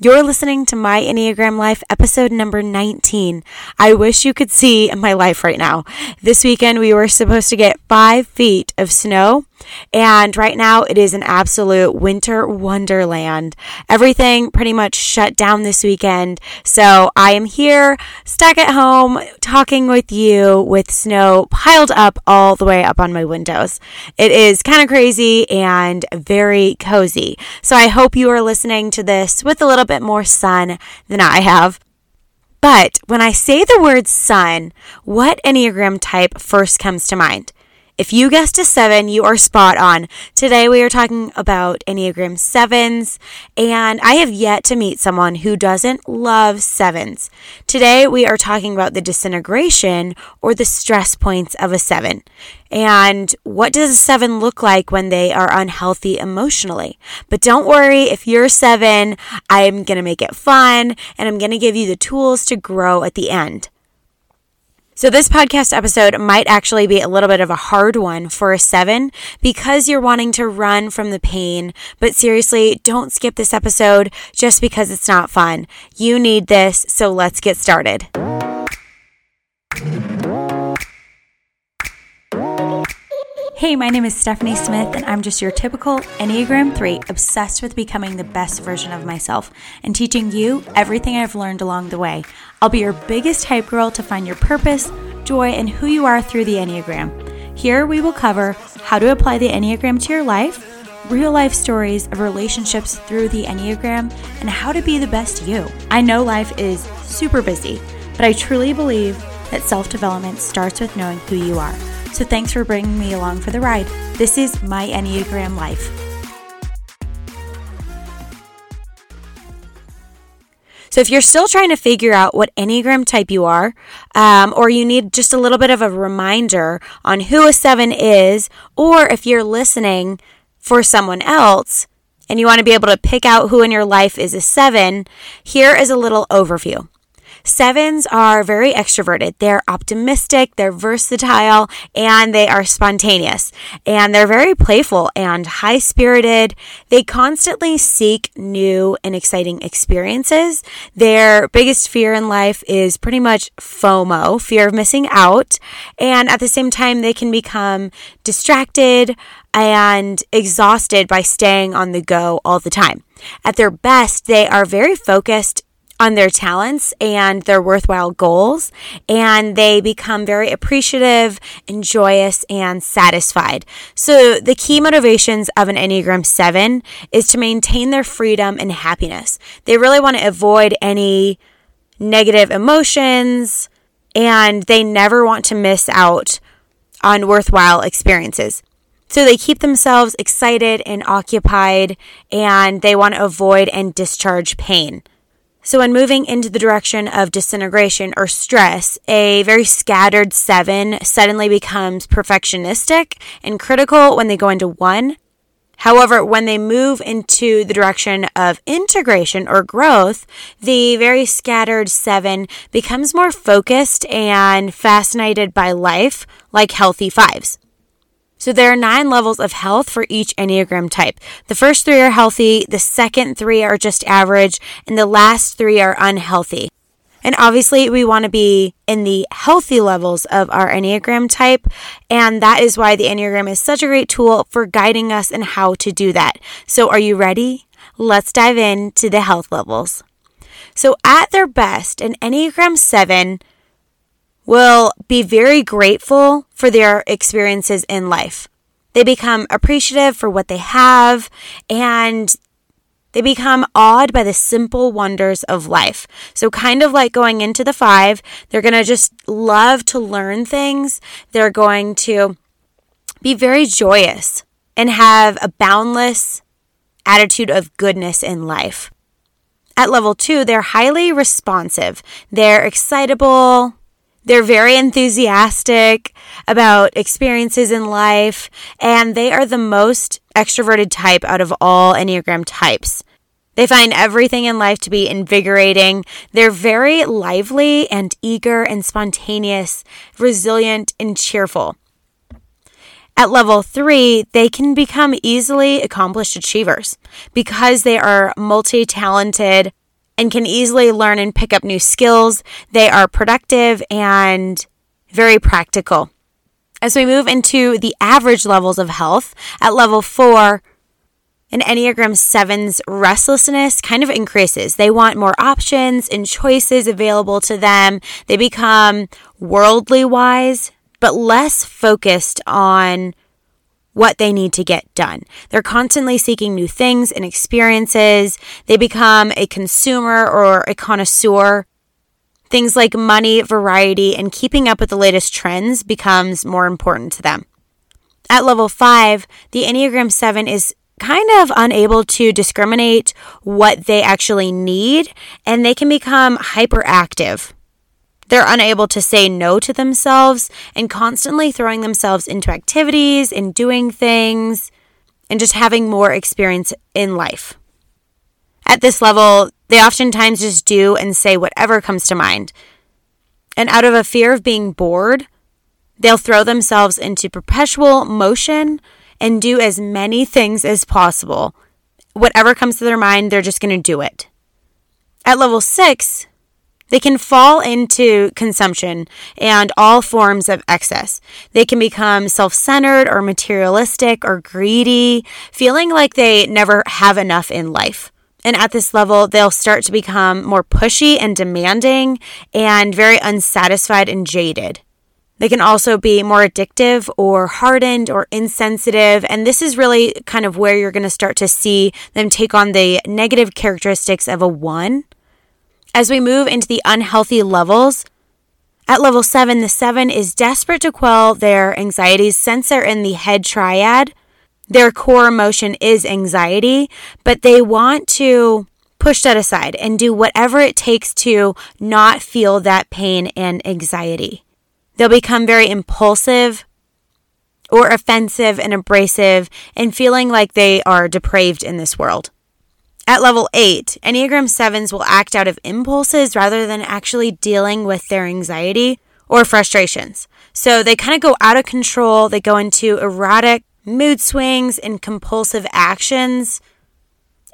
You're listening to My Enneagram Life, episode number 19. I wish you could see my life right now. This weekend, we were supposed to get five feet of snow, and right now it is an absolute winter wonderland. Everything pretty much shut down this weekend, so I am here, stuck at home, talking with you with snow piled up all the way up on my windows. It is kind of crazy and very cozy. So I hope you are listening to this with a little bit more sun than I have. But when I say the word sun, what Enneagram type first comes to mind? If you guessed a seven, you are spot on. Today we are talking about Enneagram sevens, and I have yet to meet someone who doesn't love sevens. Today we are talking about the disintegration or the stress points of a seven. And what does a seven look like when they are unhealthy emotionally? But don't worry, if you're seven, I'm going to make it fun and I'm going to give you the tools to grow at the end. So, this podcast episode might actually be a little bit of a hard one for a seven because you're wanting to run from the pain. But seriously, don't skip this episode just because it's not fun. You need this, so let's get started. Hey, my name is Stephanie Smith, and I'm just your typical Enneagram 3, obsessed with becoming the best version of myself and teaching you everything I've learned along the way. I'll be your biggest hype girl to find your purpose, joy, and who you are through the Enneagram. Here we will cover how to apply the Enneagram to your life, real life stories of relationships through the Enneagram, and how to be the best you. I know life is super busy, but I truly believe that self development starts with knowing who you are. So thanks for bringing me along for the ride. This is my Enneagram life. So if you're still trying to figure out what Enneagram type you are, um, or you need just a little bit of a reminder on who a seven is, or if you're listening for someone else and you want to be able to pick out who in your life is a seven, here is a little overview. Sevens are very extroverted. They're optimistic, they're versatile, and they are spontaneous. And they're very playful and high spirited. They constantly seek new and exciting experiences. Their biggest fear in life is pretty much FOMO, fear of missing out. And at the same time, they can become distracted and exhausted by staying on the go all the time. At their best, they are very focused on their talents and their worthwhile goals, and they become very appreciative and joyous and satisfied. So, the key motivations of an Enneagram 7 is to maintain their freedom and happiness. They really want to avoid any negative emotions, and they never want to miss out on worthwhile experiences. So they keep themselves excited and occupied, and they want to avoid and discharge pain. So, when moving into the direction of disintegration or stress, a very scattered seven suddenly becomes perfectionistic and critical when they go into one. However, when they move into the direction of integration or growth, the very scattered seven becomes more focused and fascinated by life like healthy fives. So there are nine levels of health for each Enneagram type. The first three are healthy, the second three are just average, and the last three are unhealthy. And obviously, we want to be in the healthy levels of our Enneagram type. And that is why the Enneagram is such a great tool for guiding us in how to do that. So, are you ready? Let's dive in to the health levels. So, at their best, an Enneagram 7 will be very grateful for their experiences in life. They become appreciative for what they have and they become awed by the simple wonders of life. So, kind of like going into the five, they're going to just love to learn things. They're going to be very joyous and have a boundless attitude of goodness in life. At level two, they're highly responsive. They're excitable, they're very enthusiastic about experiences in life, and they are the most extroverted type out of all Enneagram types. They find everything in life to be invigorating. They're very lively and eager and spontaneous, resilient and cheerful. At level three, they can become easily accomplished achievers because they are multi talented, and can easily learn and pick up new skills. They are productive and very practical. As we move into the average levels of health, at level four, an Enneagram 7's restlessness kind of increases. They want more options and choices available to them. They become worldly wise, but less focused on what they need to get done. They're constantly seeking new things and experiences. They become a consumer or a connoisseur. Things like money, variety, and keeping up with the latest trends becomes more important to them. At level five, the Enneagram 7 is kind of unable to discriminate what they actually need, and they can become hyperactive. They're unable to say no to themselves and constantly throwing themselves into activities and doing things and just having more experience in life. At this level, they oftentimes just do and say whatever comes to mind. And out of a fear of being bored, they'll throw themselves into perpetual motion and do as many things as possible. Whatever comes to their mind, they're just going to do it. At level six, they can fall into consumption and all forms of excess. They can become self centered or materialistic or greedy, feeling like they never have enough in life. And at this level, they'll start to become more pushy and demanding and very unsatisfied and jaded. They can also be more addictive or hardened or insensitive. And this is really kind of where you're going to start to see them take on the negative characteristics of a one. As we move into the unhealthy levels, at level seven, the seven is desperate to quell their anxieties since they're in the head triad. Their core emotion is anxiety, but they want to push that aside and do whatever it takes to not feel that pain and anxiety. They'll become very impulsive or offensive and abrasive and feeling like they are depraved in this world. At level 8, Enneagram 7s will act out of impulses rather than actually dealing with their anxiety or frustrations. So they kind of go out of control, they go into erratic mood swings and compulsive actions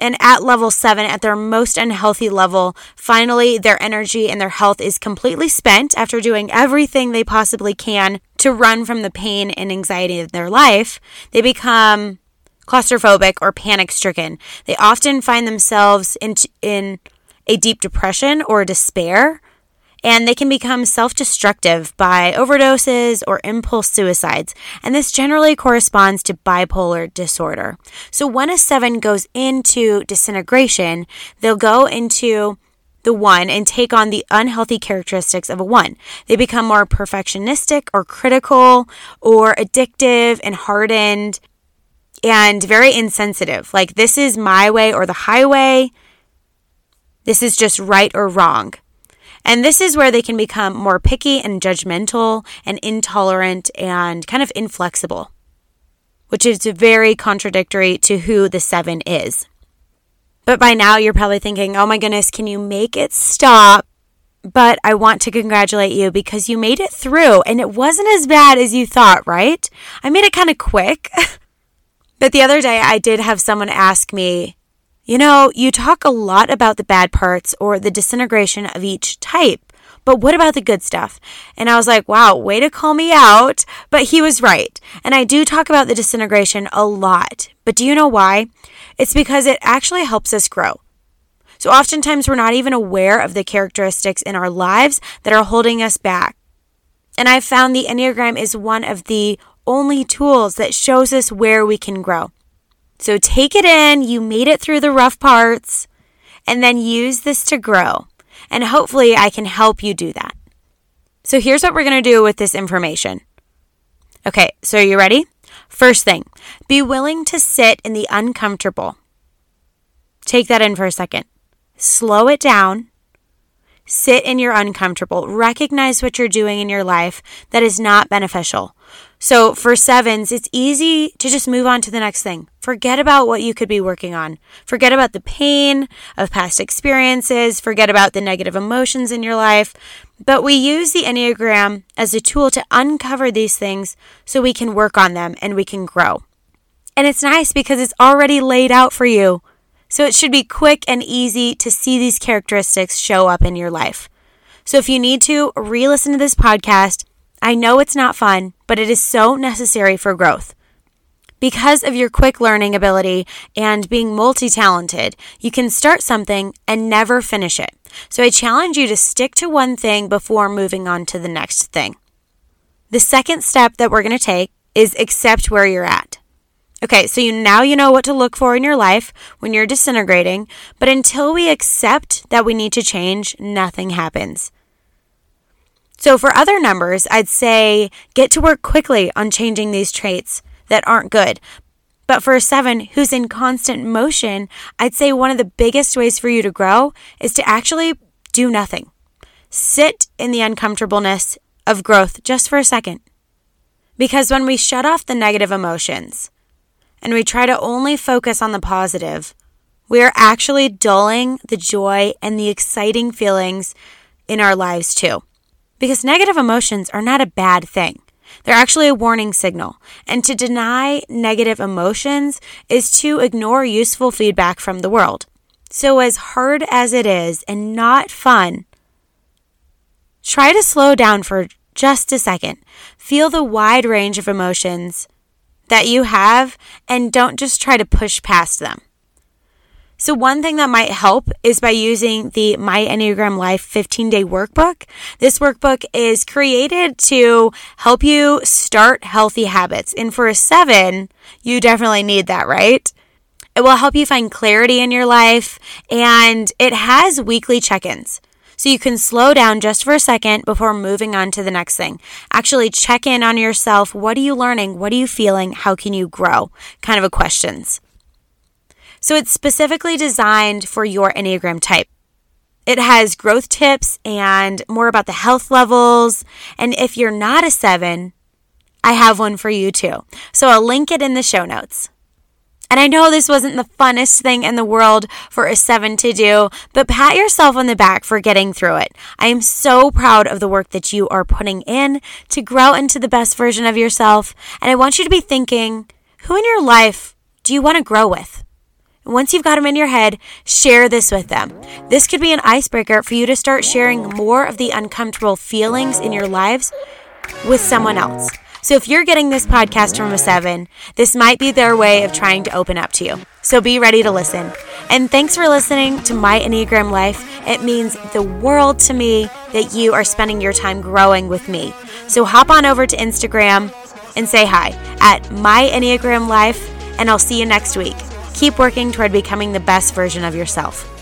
and at level seven, at their most unhealthy level, finally their energy and their health is completely spent after doing everything they possibly can to run from the pain and anxiety of their life. They become claustrophobic or panic stricken. They often find themselves in, in a deep depression or despair and they can become self destructive by overdoses or impulse suicides. And this generally corresponds to bipolar disorder. So when a seven goes into disintegration, they'll go into the one and take on the unhealthy characteristics of a one. They become more perfectionistic or critical or addictive and hardened and very insensitive. Like, this is my way or the highway. This is just right or wrong. And this is where they can become more picky and judgmental and intolerant and kind of inflexible, which is very contradictory to who the seven is. But by now, you're probably thinking, oh my goodness, can you make it stop? But I want to congratulate you because you made it through and it wasn't as bad as you thought, right? I made it kind of quick. but the other day, I did have someone ask me, you know, you talk a lot about the bad parts or the disintegration of each type, but what about the good stuff? And I was like, wow, way to call me out. But he was right. And I do talk about the disintegration a lot. But do you know why? It's because it actually helps us grow. So oftentimes we're not even aware of the characteristics in our lives that are holding us back. And I've found the Enneagram is one of the only tools that shows us where we can grow. So take it in, you made it through the rough parts, and then use this to grow. And hopefully, I can help you do that. So here's what we're going to do with this information. Okay, so are you ready? First thing, be willing to sit in the uncomfortable. Take that in for a second. Slow it down. Sit in your uncomfortable. Recognize what you're doing in your life that is not beneficial. So for sevens, it's easy to just move on to the next thing. Forget about what you could be working on. Forget about the pain of past experiences. Forget about the negative emotions in your life. But we use the Enneagram as a tool to uncover these things so we can work on them and we can grow. And it's nice because it's already laid out for you So it should be quick and easy to see these characteristics show up in your life. So if you need to re listen to this podcast, I know it's not fun, but it is so necessary for growth. Because of your quick learning ability and being multi talented, you can start something and never finish it. So I challenge you to stick to one thing before moving on to the next thing. The second step that we're going to take is accept where you're at. Okay, so you now you know what to look for in your life when you're disintegrating, but until we accept that we need to change, nothing happens. So for other numbers, I'd say get to work quickly on changing these traits that aren't good. But for a seven who's in constant motion, I'd say one of the biggest ways for you to grow is to actually do nothing. Sit in the uncomfortableness of growth just for a second. Because when we shut off the negative emotions, and we try to only focus on the positive, we are actually dulling the joy and the exciting feelings in our lives too. Because negative emotions are not a bad thing. They're actually a warning signal. And to deny negative emotions is to ignore useful feedback from the world. So, as hard as it is and not fun, try to slow down for just a second. Feel the wide range of emotions that you have and don't just try to push past them. So, one thing that might help is by using the My Enneagram Life 15 day workbook. This workbook is created to help you start healthy habits. And for a seven, you definitely need that, right? It will help you find clarity in your life and it has weekly check ins. So you can slow down just for a second before moving on to the next thing. Actually, check in on yourself. What are you learning? What are you feeling? How can you grow? Kind of a questions. So it's specifically designed for your Enneagram type. It has growth tips and more about the health levels. And if you're not a seven, I have one for you too. So I'll link it in the show notes. And I know this wasn't the funnest thing in the world for a seven to do, but pat yourself on the back for getting through it. I am so proud of the work that you are putting in to grow into the best version of yourself. And I want you to be thinking, who in your life do you want to grow with? Once you've got them in your head, share this with them. This could be an icebreaker for you to start sharing more of the uncomfortable feelings in your lives with someone else. So if you're getting this podcast from a seven, this might be their way of trying to open up to you. So be ready to listen. And thanks for listening to My Enneagram Life. It means the world to me that you are spending your time growing with me. So hop on over to Instagram and say hi at My Enneagram Life, and I'll see you next week. Keep working toward becoming the best version of yourself.